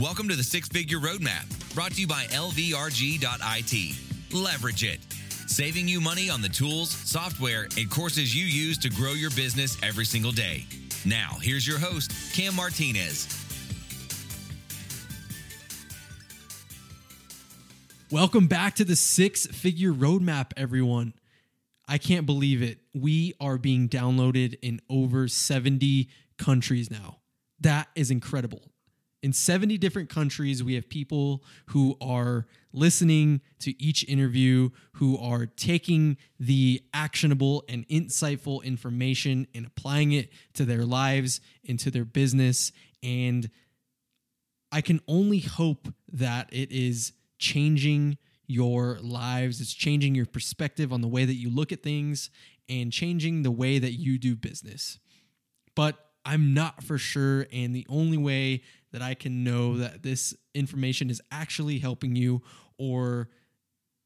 Welcome to the Six Figure Roadmap, brought to you by LVRG.IT. Leverage it, saving you money on the tools, software, and courses you use to grow your business every single day. Now, here's your host, Cam Martinez. Welcome back to the Six Figure Roadmap, everyone. I can't believe it. We are being downloaded in over 70 countries now. That is incredible in 70 different countries, we have people who are listening to each interview, who are taking the actionable and insightful information and applying it to their lives, into their business. And I can only hope that it is changing your lives, it's changing your perspective on the way that you look at things and changing the way that you do business. But I'm not for sure. And the only way that I can know that this information is actually helping you or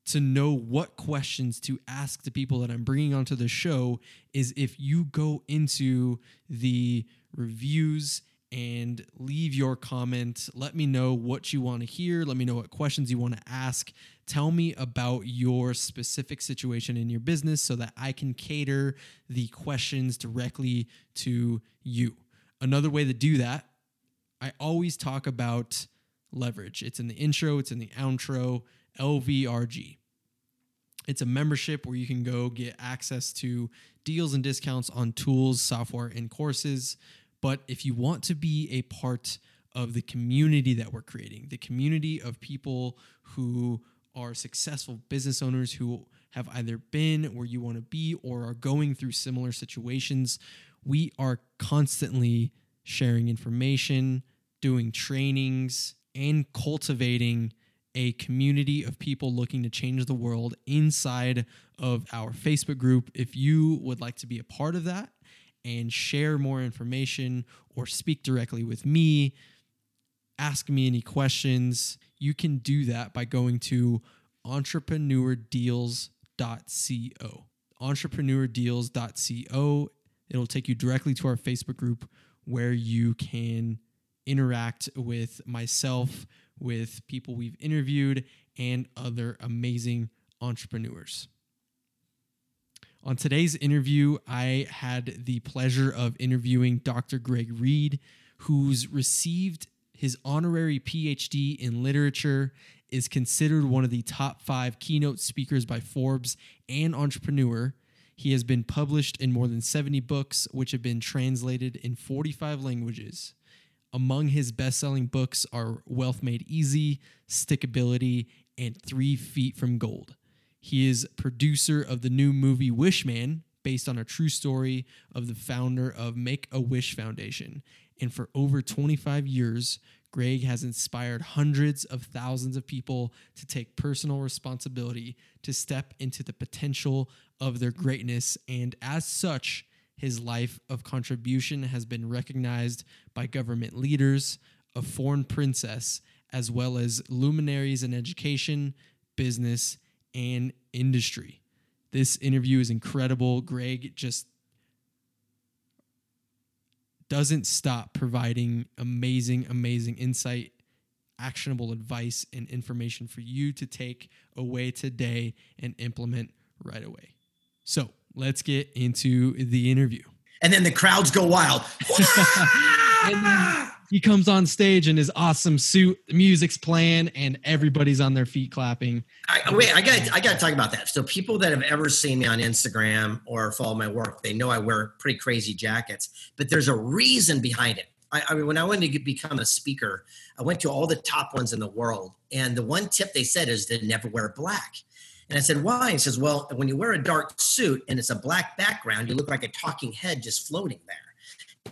to know what questions to ask the people that I'm bringing onto the show is if you go into the reviews and leave your comment. Let me know what you want to hear. Let me know what questions you want to ask. Tell me about your specific situation in your business so that I can cater the questions directly to you. Another way to do that, I always talk about leverage. It's in the intro, it's in the outro, LVRG. It's a membership where you can go get access to deals and discounts on tools, software, and courses. But if you want to be a part of the community that we're creating, the community of people who are successful business owners who have either been where you want to be or are going through similar situations, we are constantly sharing information, doing trainings, and cultivating a community of people looking to change the world inside of our Facebook group. If you would like to be a part of that and share more information or speak directly with me, ask me any questions, you can do that by going to entrepreneurdeals.co. Entrepreneurdeals.co. It'll take you directly to our Facebook group where you can interact with myself, with people we've interviewed, and other amazing entrepreneurs. On today's interview, I had the pleasure of interviewing Dr. Greg Reid, who's received his honorary PhD in literature, is considered one of the top five keynote speakers by Forbes and Entrepreneur. He has been published in more than 70 books, which have been translated in 45 languages. Among his best selling books are Wealth Made Easy, Stickability, and Three Feet from Gold. He is producer of the new movie Wish Man, based on a true story of the founder of Make a Wish Foundation. And for over 25 years, Greg has inspired hundreds of thousands of people to take personal responsibility to step into the potential of their greatness. And as such, his life of contribution has been recognized by government leaders, a foreign princess, as well as luminaries in education, business, and industry. This interview is incredible. Greg just doesn't stop providing amazing, amazing insight, actionable advice, and information for you to take away today and implement right away. So, let's get into the interview. And then the crowds go wild. he comes on stage in his awesome suit, music's playing, and everybody's on their feet clapping. I, wait, I got I got to talk about that. So people that have ever seen me on Instagram or follow my work, they know I wear pretty crazy jackets, but there's a reason behind it. I, I mean, when I wanted to become a speaker, I went to all the top ones in the world, and the one tip they said is to never wear black. And I said, why? He says, well, when you wear a dark suit and it's a black background, you look like a talking head just floating there.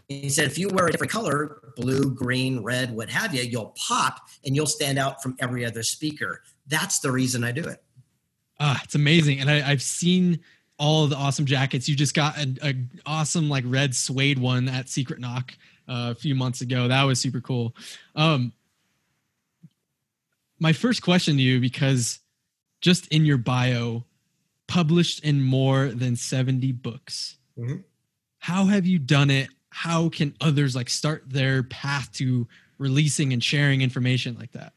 He said, if you wear a different color, blue, green, red, what have you, you'll pop and you'll stand out from every other speaker. That's the reason I do it. Ah, it's amazing. And I, I've seen all the awesome jackets. You just got an awesome like red suede one at Secret Knock uh, a few months ago. That was super cool. Um, my first question to you, because just in your bio, published in more than 70 books. Mm-hmm. How have you done it? How can others like start their path to releasing and sharing information like that?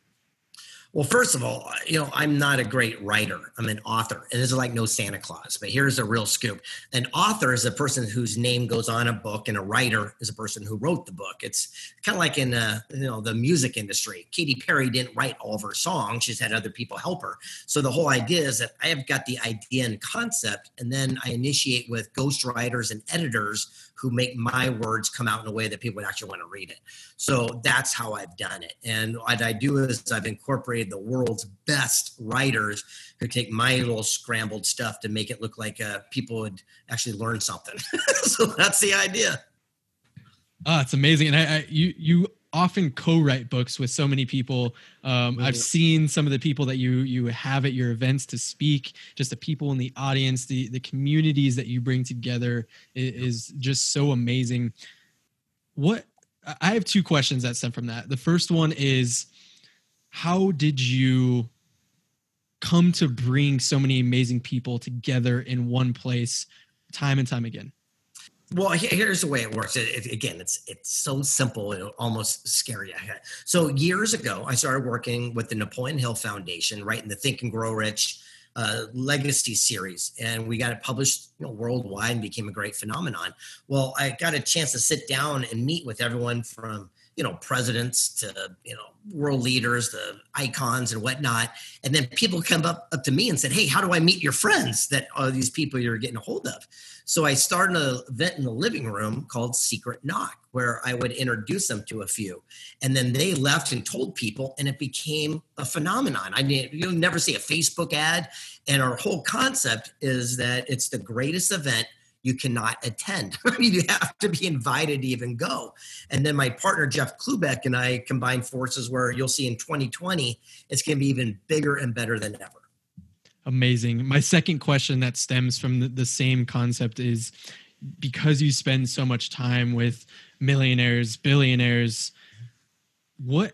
Well, first of all, you know, I'm not a great writer. I'm an author, and this is like no Santa Claus. But here's a real scoop: an author is a person whose name goes on a book, and a writer is a person who wrote the book. It's kind of like in uh, you know the music industry. Katy Perry didn't write all of her songs; she's had other people help her. So the whole idea is that I have got the idea and concept, and then I initiate with ghostwriters and editors who make my words come out in a way that people would actually want to read it. So that's how I've done it. And what I do is I've incorporated the world's best writers who take my little scrambled stuff to make it look like uh, people would actually learn something. so that's the idea. Oh, it's amazing. And I, I you you often co-write books with so many people. Um, I've seen some of the people that you you have at your events to speak. Just the people in the audience, the the communities that you bring together is, is just so amazing. What I have two questions that stem from that. The first one is, how did you come to bring so many amazing people together in one place, time and time again? Well, here's the way it works. It, it, again, it's it's so simple, it almost scare you. So years ago, I started working with the Napoleon Hill Foundation, right in the Think and Grow Rich uh, legacy series, and we got it published you know, worldwide and became a great phenomenon. Well, I got a chance to sit down and meet with everyone from you know presidents to you know world leaders the icons and whatnot. And then people come up, up to me and said hey how do i meet your friends that are these people you're getting a hold of? So i started an event in the living room called secret knock where i would introduce them to a few. And then they left and told people and it became a phenomenon. I mean you'll never see a facebook ad. And our whole concept is that it's the greatest event you cannot attend. I mean, you have to be invited to even go. And then my partner, Jeff Klubeck, and I combine forces where you'll see in 2020, it's going to be even bigger and better than ever. Amazing. My second question that stems from the, the same concept is because you spend so much time with millionaires, billionaires, what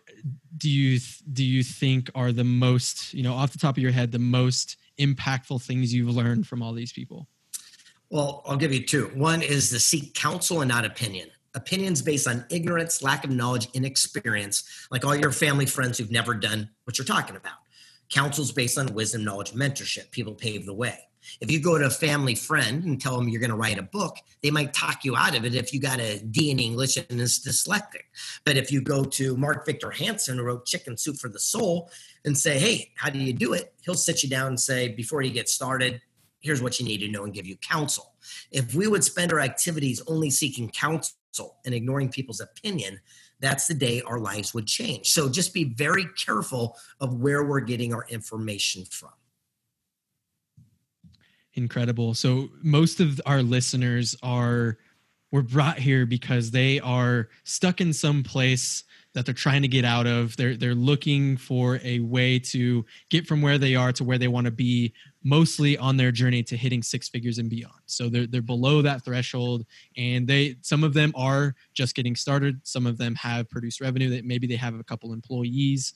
do you do you think are the most, you know, off the top of your head, the most impactful things you've learned from all these people? Well, I'll give you two. One is to seek counsel and not opinion. Opinions based on ignorance, lack of knowledge, inexperience, like all your family friends who've never done what you're talking about. Counsel's based on wisdom, knowledge, mentorship. People pave the way. If you go to a family friend and tell them you're going to write a book, they might talk you out of it if you got a D in English and is dyslexic. But if you go to Mark Victor Hansen, who wrote Chicken Soup for the Soul, and say, hey, how do you do it? He'll sit you down and say, before you get started, here's what you need to know and give you counsel. If we would spend our activities only seeking counsel and ignoring people's opinion, that's the day our lives would change. So just be very careful of where we're getting our information from. Incredible. So most of our listeners are were brought here because they are stuck in some place that they're trying to get out of. They're they're looking for a way to get from where they are to where they want to be, mostly on their journey to hitting six figures and beyond. So they're they're below that threshold, and they some of them are just getting started. Some of them have produced revenue that maybe they have a couple employees.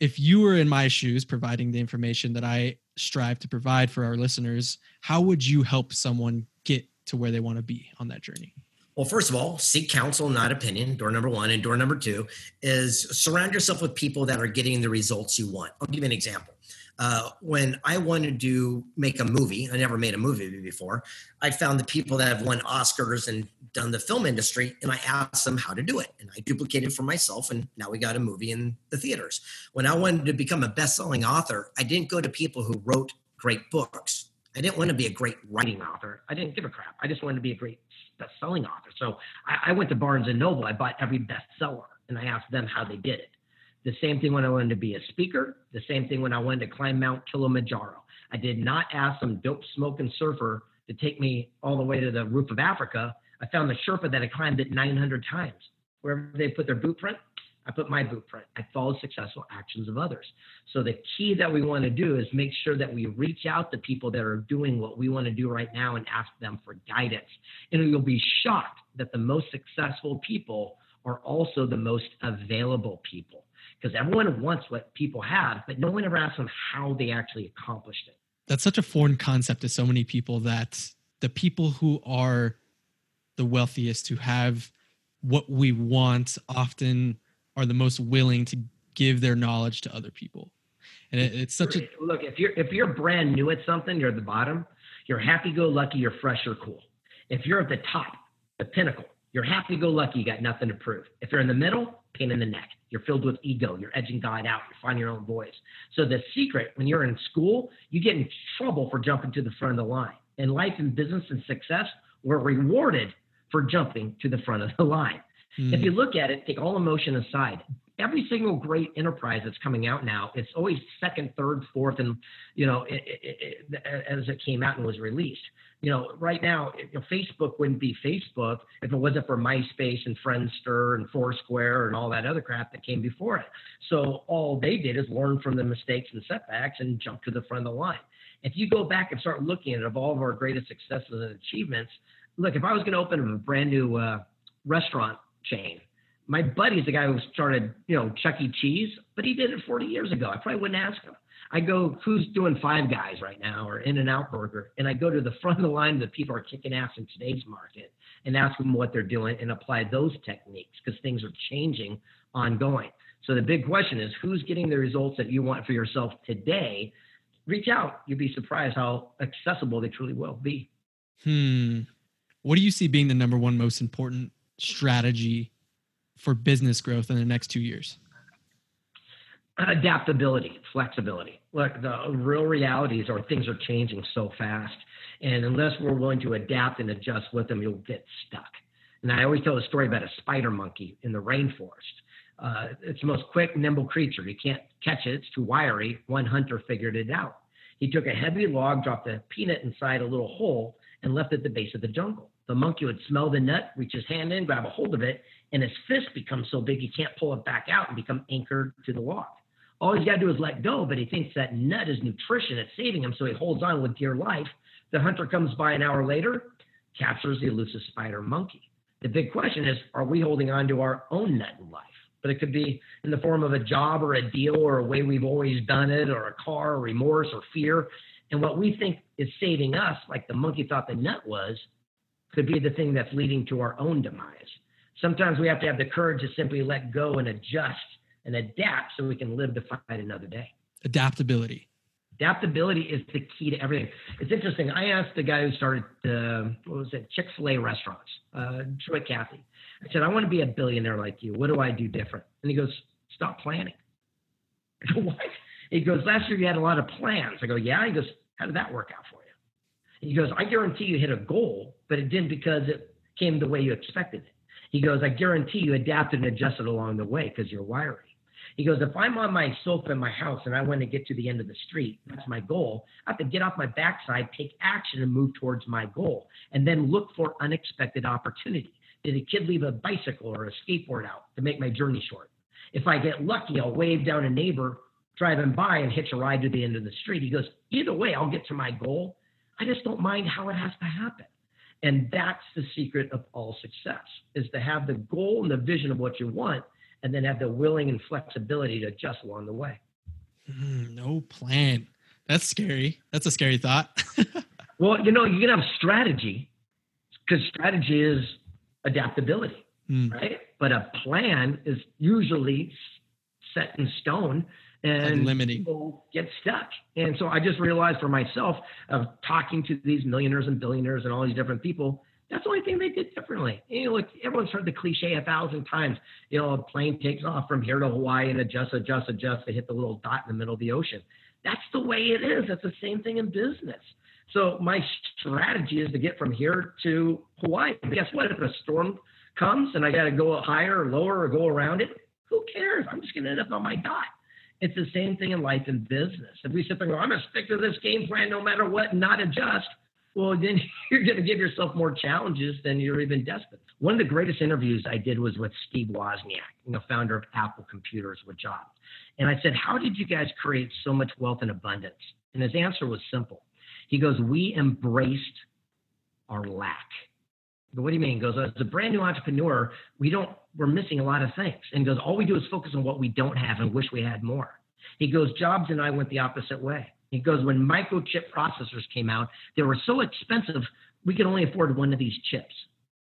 If you were in my shoes, providing the information that I strive to provide for our listeners, how would you help someone get to where they want to be on that journey? Well, first of all, seek counsel, not opinion. Door number one. And door number two is surround yourself with people that are getting the results you want. I'll give you an example. Uh, when I wanted to make a movie, I never made a movie before. I found the people that have won Oscars and done the film industry, and I asked them how to do it. And I duplicated for myself, and now we got a movie in the theaters. When I wanted to become a best selling author, I didn't go to people who wrote great books. I didn't want to be a great writing author. I didn't give a crap. I just wanted to be a great best-selling author. So I, I went to Barnes and Noble. I bought every bestseller, and I asked them how they did it. The same thing when I wanted to be a speaker. The same thing when I wanted to climb Mount Kilimanjaro. I did not ask some dope smoking surfer to take me all the way to the roof of Africa. I found the Sherpa that had climbed it 900 times. Wherever they put their boot print, I put my boot print. I follow successful actions of others. So the key that we want to do is make sure that we reach out to people that are doing what we want to do right now and ask them for guidance. And you'll be shocked that the most successful people are also the most available people because everyone wants what people have, but no one ever asks them how they actually accomplished it. That's such a foreign concept to so many people that the people who are the wealthiest, who have what we want, often are the most willing to give their knowledge to other people. And it, it's such a look if you're if you're brand new at something, you're at the bottom. You're happy-go-lucky. You're fresh or cool. If you're at the top, the pinnacle, you're happy-go-lucky. You got nothing to prove. If you're in the middle, pain in the neck. You're filled with ego. You're edging God out. You're finding your own voice. So the secret, when you're in school, you get in trouble for jumping to the front of the line. In life and business and success, we're rewarded for jumping to the front of the line. Mm. If you look at it, take all emotion aside. Every single great enterprise that's coming out now, it's always second, third, fourth, and you know, it, it, it, as it came out and was released. You know, right now, you know, Facebook wouldn't be Facebook if it wasn't for MySpace and Friendster and Foursquare and all that other crap that came before it. So all they did is learn from the mistakes and setbacks and jump to the front of the line. If you go back and start looking at all of our greatest successes and achievements, look, if I was going to open a brand new uh, restaurant chain. My buddy's the guy who started, you know, Chuck E. Cheese, but he did it 40 years ago. I probably wouldn't ask him. I go, who's doing Five Guys right now or In and Out Burger? And I go to the front of the line that people are kicking ass in today's market and ask them what they're doing and apply those techniques because things are changing ongoing. So the big question is who's getting the results that you want for yourself today? Reach out. You'd be surprised how accessible they truly will be. Hmm. What do you see being the number one most important strategy for business growth in the next two years? Adaptability, flexibility. Look, the real realities are things are changing so fast. And unless we're willing to adapt and adjust with them, you'll get stuck. And I always tell the story about a spider monkey in the rainforest. Uh, it's the most quick, nimble creature. You can't catch it, it's too wiry. One hunter figured it out. He took a heavy log, dropped a peanut inside a little hole, and left it at the base of the jungle. The monkey would smell the nut, reach his hand in, grab a hold of it, and his fist becomes so big he can't pull it back out and become anchored to the log. All he's got to do is let go, but he thinks that nut is nutrition. It's saving him, so he holds on with dear life. The hunter comes by an hour later, captures the elusive spider monkey. The big question is, are we holding on to our own nut in life? But it could be in the form of a job or a deal or a way we've always done it or a car or remorse or fear. And what we think is saving us, like the monkey thought the nut was, could be the thing that's leading to our own demise. Sometimes we have to have the courage to simply let go and adjust and adapt so we can live to fight another day. Adaptability. Adaptability is the key to everything. It's interesting. I asked the guy who started, uh, what was it, Chick fil A restaurants, uh, Truett Cathy. I said, I want to be a billionaire like you. What do I do different? And he goes, stop planning. I go, what? He goes, last year you had a lot of plans. I go, yeah. He goes, how did that work out for you? He goes, I guarantee you hit a goal, but it didn't because it came the way you expected it. He goes, I guarantee you adapted and adjusted along the way because you're wiry. He goes, if I'm on my sofa in my house and I want to get to the end of the street, that's my goal. I have to get off my backside, take action, and move towards my goal, and then look for unexpected opportunity. Did a kid leave a bicycle or a skateboard out to make my journey short? If I get lucky, I'll wave down a neighbor driving by and hitch a ride to the end of the street. He goes, either way, I'll get to my goal I just don't mind how it has to happen. And that's the secret of all success is to have the goal and the vision of what you want and then have the willing and flexibility to adjust along the way. Mm, no plan. That's scary. That's a scary thought. well, you know, you can have strategy because strategy is adaptability, mm. right? But a plan is usually set in stone and limiting. people get stuck. And so I just realized for myself of talking to these millionaires and billionaires and all these different people, that's the only thing they did differently. You know, like everyone's heard the cliche a thousand times. You know, a plane takes off from here to Hawaii and adjusts, adjusts, adjusts to hit the little dot in the middle of the ocean. That's the way it is. That's the same thing in business. So my strategy is to get from here to Hawaii. But guess what? If a storm comes and I got to go higher or lower or go around it, who cares? I'm just going to end up on my dot. It's the same thing in life and business. If we sit there and go, I'm going to stick to this game plan no matter what not adjust, well, then you're going to give yourself more challenges than you're even destined. One of the greatest interviews I did was with Steve Wozniak, you know, founder of Apple Computers with Jobs. And I said, How did you guys create so much wealth and abundance? And his answer was simple. He goes, We embraced our lack. What do you mean? He goes, as a brand new entrepreneur, we don't, we're missing a lot of things. And goes, all we do is focus on what we don't have and wish we had more. He goes, Jobs and I went the opposite way. He goes, when microchip processors came out, they were so expensive, we could only afford one of these chips.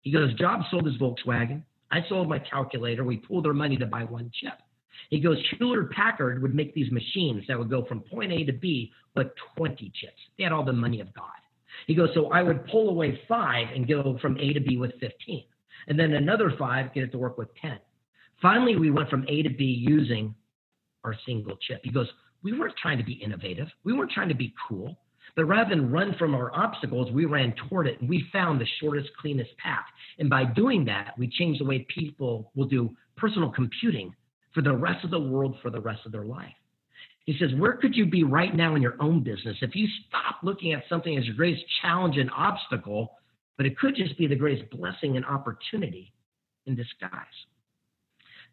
He goes, Jobs sold his Volkswagen, I sold my calculator. We pooled our money to buy one chip. He goes, Hewlett Packard would make these machines that would go from point A to B with 20 chips. They had all the money of God. He goes, so I would pull away five and go from A to B with 15. And then another five, get it to work with 10. Finally, we went from A to B using our single chip. He goes, we weren't trying to be innovative. We weren't trying to be cool. But rather than run from our obstacles, we ran toward it and we found the shortest, cleanest path. And by doing that, we changed the way people will do personal computing for the rest of the world for the rest of their life. He says, Where could you be right now in your own business if you stop looking at something as your greatest challenge and obstacle, but it could just be the greatest blessing and opportunity in disguise?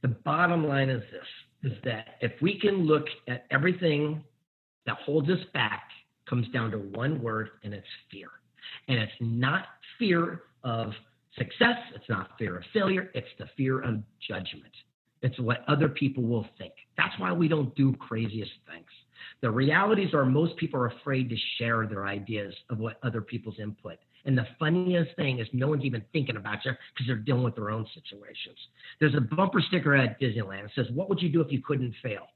The bottom line is this is that if we can look at everything that holds us back comes down to one word, and it's fear. And it's not fear of success, it's not fear of failure, it's the fear of judgment. It's what other people will think. That's why we don't do craziest things. The realities are most people are afraid to share their ideas of what other people's input. And the funniest thing is no one's even thinking about you because they're dealing with their own situations. There's a bumper sticker at Disneyland. that says, What would you do if you couldn't fail?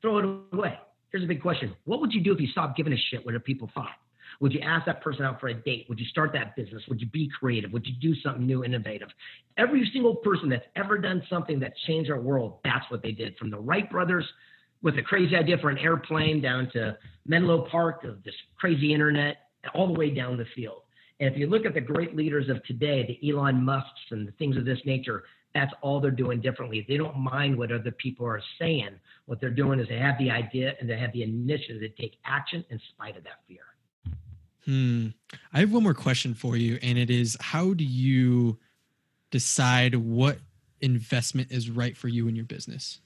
Throw it away. Here's a big question. What would you do if you stopped giving a shit what other people thought? Would you ask that person out for a date? Would you start that business? Would you be creative? Would you do something new, innovative? Every single person that's ever done something that changed our world, that's what they did. From the Wright brothers with a crazy idea for an airplane down to Menlo Park of this crazy internet, all the way down the field. And if you look at the great leaders of today, the Elon Musks and the things of this nature, that's all they're doing differently. They don't mind what other people are saying. What they're doing is they have the idea and they have the initiative to take action in spite of that fear. Hmm. I have one more question for you, and it is how do you decide what investment is right for you in your business?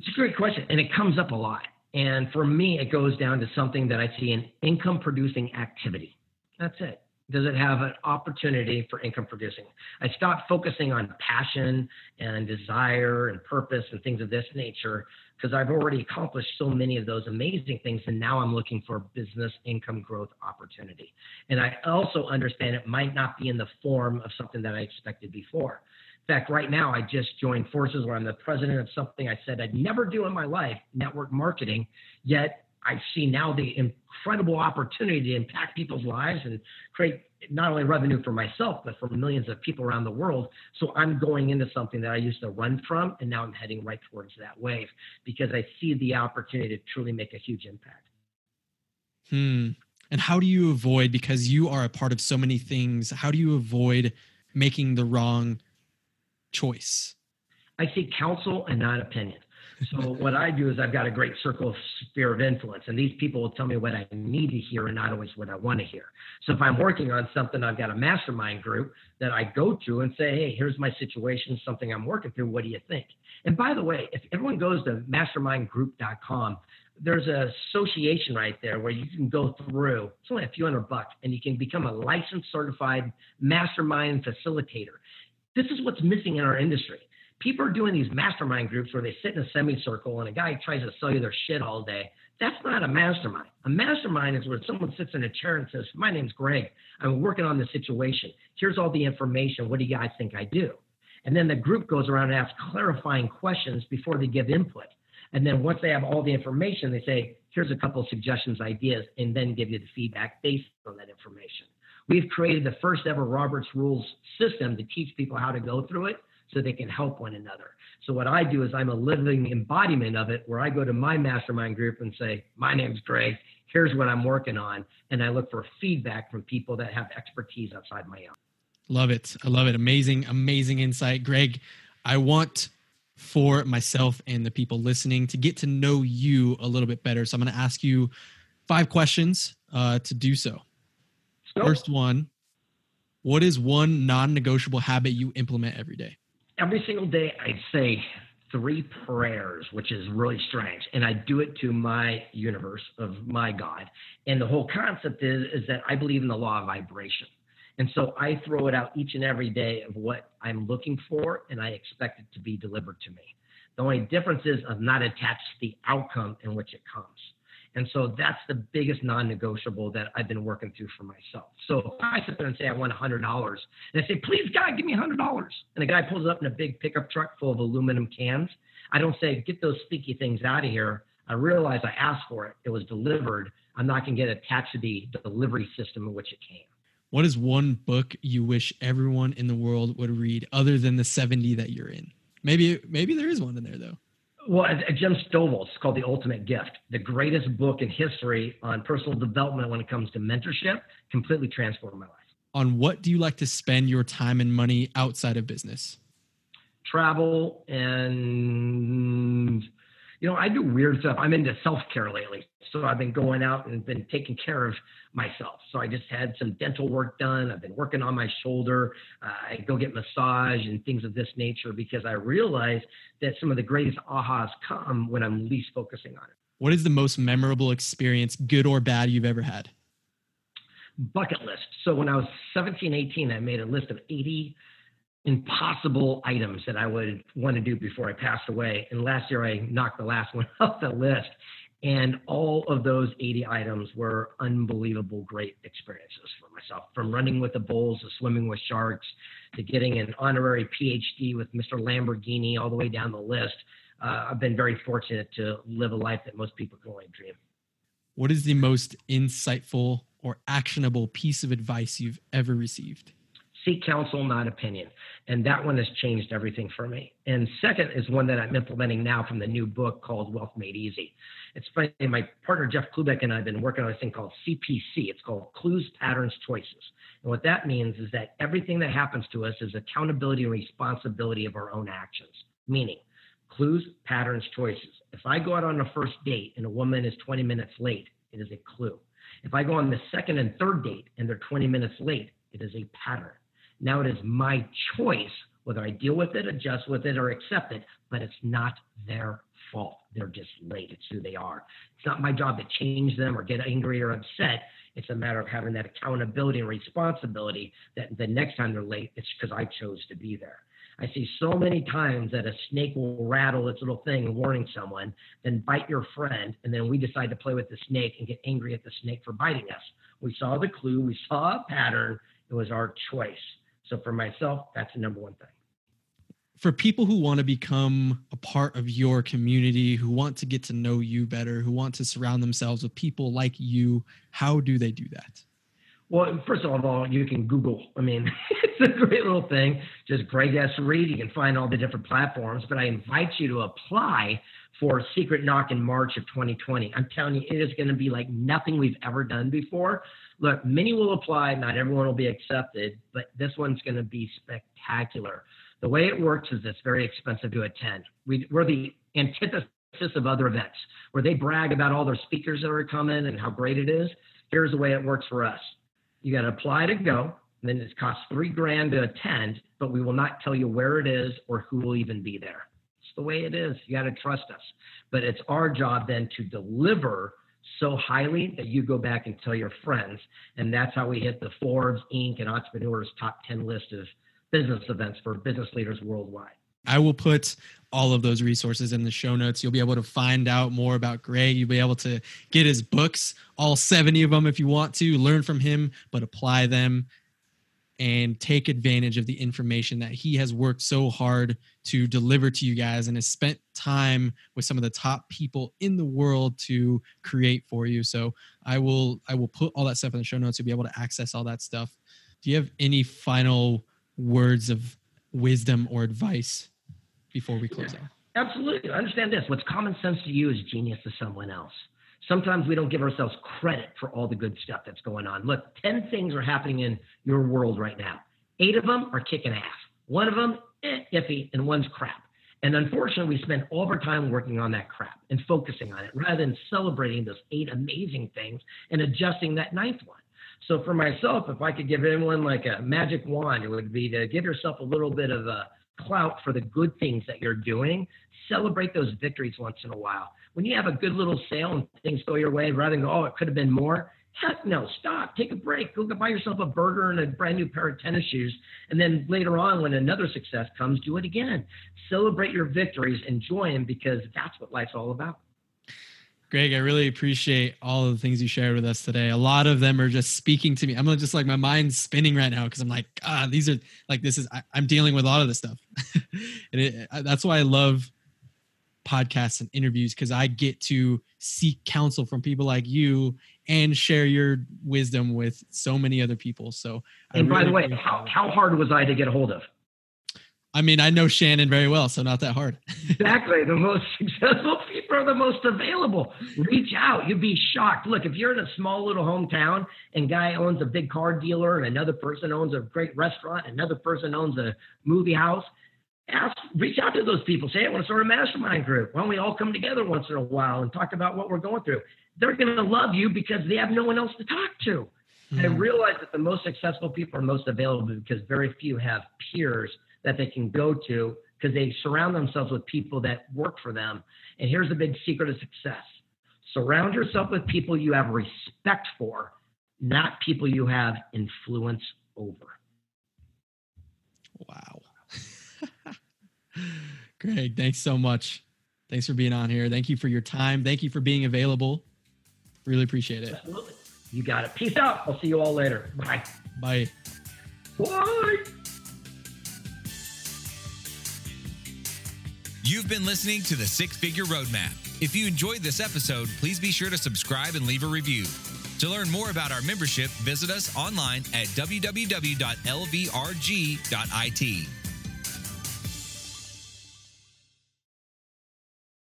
It's a great question, and it comes up a lot. And for me, it goes down to something that I see an income producing activity. That's it does it have an opportunity for income producing? I stopped focusing on passion and desire and purpose and things of this nature because I've already accomplished so many of those amazing things. And now I'm looking for business income growth opportunity. And I also understand it might not be in the form of something that I expected before. In fact, right now, I just joined forces where I'm the president of something I said I'd never do in my life network marketing. Yet I see now the incredible opportunity to impact people's lives and create not only revenue for myself, but for millions of people around the world. So I'm going into something that I used to run from, and now I'm heading right towards that wave because I see the opportunity to truly make a huge impact. Hmm. And how do you avoid, because you are a part of so many things, how do you avoid making the wrong choice? I seek counsel and not opinion. So what I do is I've got a great circle of sphere of influence, and these people will tell me what I need to hear and not always what I want to hear. So if I'm working on something, I've got a mastermind group that I go to and say, hey, here's my situation, something I'm working through. What do you think? And by the way, if everyone goes to mastermindgroup.com, there's an association right there where you can go through. It's only a few hundred bucks, and you can become a licensed, certified mastermind facilitator. This is what's missing in our industry people are doing these mastermind groups where they sit in a semicircle and a guy tries to sell you their shit all day. That's not a mastermind. A mastermind is where someone sits in a chair and says, My name's Greg. I'm working on the situation. Here's all the information. What do you guys think I do? And then the group goes around and asks clarifying questions before they give input. And then once they have all the information, they say, Here's a couple suggestions, ideas, and then give you the feedback based on that information. We've created the first ever Robert's Rules system to teach people how to go through it so they can help one another. So what I do is I'm a living embodiment of it where I go to my mastermind group and say, my name's Greg, here's what I'm working on. And I look for feedback from people that have expertise outside my own. Love it. I love it. Amazing, amazing insight. Greg, I want for myself and the people listening to get to know you a little bit better. So I'm going to ask you five questions uh, to do so. First one What is one non negotiable habit you implement every day? Every single day I say three prayers, which is really strange. And I do it to my universe of my God. And the whole concept is, is that I believe in the law of vibration. And so I throw it out each and every day of what I'm looking for, and I expect it to be delivered to me. The only difference is I'm not attached to the outcome in which it comes. And so that's the biggest non-negotiable that I've been working through for myself. So I sit there and say I want hundred dollars, and I say, please God, give me hundred dollars, and the guy pulls up in a big pickup truck full of aluminum cans, I don't say, get those sticky things out of here. I realize I asked for it. It was delivered. I'm not going to get attached to the delivery system in which it came. What is one book you wish everyone in the world would read other than the 70 that you're in? Maybe maybe there is one in there though. Well, Jim Stovall, it's called The Ultimate Gift, the greatest book in history on personal development when it comes to mentorship, completely transformed my life. On what do you like to spend your time and money outside of business? Travel and you know, I do weird stuff. I'm into self care lately. So I've been going out and been taking care of myself. So I just had some dental work done. I've been working on my shoulder. Uh, I go get massage and things of this nature because I realize that some of the greatest ahas come when I'm least focusing on it. What is the most memorable experience, good or bad, you've ever had? Bucket list. So when I was 17, 18, I made a list of 80 impossible items that I would want to do before I passed away. And last year I knocked the last one off the list. And all of those 80 items were unbelievable great experiences for myself from running with the bulls to swimming with sharks to getting an honorary PhD with Mr. Lamborghini, all the way down the list. Uh, I've been very fortunate to live a life that most people can only dream. What is the most insightful or actionable piece of advice you've ever received? Seek counsel, not opinion. And that one has changed everything for me. And second is one that I'm implementing now from the new book called Wealth Made Easy. It's funny, my partner Jeff Klubeck and I have been working on a thing called CPC. It's called Clues, Patterns, Choices. And what that means is that everything that happens to us is accountability and responsibility of our own actions. Meaning, clues, patterns, choices. If I go out on a first date and a woman is 20 minutes late, it is a clue. If I go on the second and third date and they're 20 minutes late, it is a pattern. Now it is my choice whether I deal with it, adjust with it, or accept it, but it's not their fault. They're just late. It's who they are. It's not my job to change them or get angry or upset. It's a matter of having that accountability and responsibility that the next time they're late, it's because I chose to be there. I see so many times that a snake will rattle its little thing warning someone, then bite your friend, and then we decide to play with the snake and get angry at the snake for biting us. We saw the clue, we saw a pattern, it was our choice. So for myself, that's the number one thing. For people who want to become a part of your community, who want to get to know you better, who want to surround themselves with people like you, how do they do that? Well, first of all, you can Google. I mean, it's a great little thing. Just Greg S. Reid. You can find all the different platforms. But I invite you to apply for Secret Knock in March of 2020. I'm telling you, it is going to be like nothing we've ever done before. Look, many will apply, not everyone will be accepted, but this one's going to be spectacular. The way it works is it's very expensive to attend. We, we're the antithesis of other events where they brag about all their speakers that are coming and how great it is. Here's the way it works for us. You got to apply to go. And then it costs three grand to attend, but we will not tell you where it is or who will even be there. It's the way it is. You got to trust us. But it's our job then to deliver so highly that you go back and tell your friends. And that's how we hit the Forbes, Inc., and Entrepreneurs top 10 list of business events for business leaders worldwide. I will put all of those resources in the show notes. You'll be able to find out more about Greg. You'll be able to get his books, all 70 of them if you want to, learn from him, but apply them and take advantage of the information that he has worked so hard to deliver to you guys and has spent time with some of the top people in the world to create for you. So I will I will put all that stuff in the show notes. You'll be able to access all that stuff. Do you have any final words of wisdom or advice before we close yeah, out? Absolutely. Understand this. What's common sense to you is genius to someone else sometimes we don't give ourselves credit for all the good stuff that's going on. Look, 10 things are happening in your world right now. Eight of them are kicking ass. One of them, eh, iffy, and one's crap. And unfortunately, we spend all of our time working on that crap and focusing on it rather than celebrating those eight amazing things and adjusting that ninth one. So for myself, if I could give anyone like a magic wand, it would be to give yourself a little bit of a clout for the good things that you're doing. Celebrate those victories once in a while when you have a good little sale and things go your way, rather than go, oh, it could have been more. Heck no, stop, take a break, go buy yourself a burger and a brand new pair of tennis shoes. And then later on, when another success comes, do it again. Celebrate your victories, enjoy them because that's what life's all about. Greg, I really appreciate all of the things you shared with us today. A lot of them are just speaking to me. I'm just like my mind's spinning right now because I'm like, ah, these are like this is I, am dealing with a lot of this stuff, and it, that's why I love podcasts and interviews because I get to seek counsel from people like you and share your wisdom with so many other people. So, and by the way, how, how hard was I to get a hold of? I mean, I know Shannon very well, so not that hard. exactly. The most successful people are the most available. Reach out. You'd be shocked. Look, if you're in a small little hometown and guy owns a big car dealer and another person owns a great restaurant, another person owns a movie house, ask, reach out to those people. Say, I want to start a mastermind group. Why don't we all come together once in a while and talk about what we're going through? They're going to love you because they have no one else to talk to. Mm-hmm. And realize that the most successful people are most available because very few have peers – that they can go to because they surround themselves with people that work for them. And here's the big secret of success surround yourself with people you have respect for, not people you have influence over. Wow. Greg, thanks so much. Thanks for being on here. Thank you for your time. Thank you for being available. Really appreciate it. Absolutely. You got it. Peace out. I'll see you all later. Bye. Bye. Bye. You've been listening to the Six Figure Roadmap. If you enjoyed this episode, please be sure to subscribe and leave a review. To learn more about our membership, visit us online at www.lvrg.it.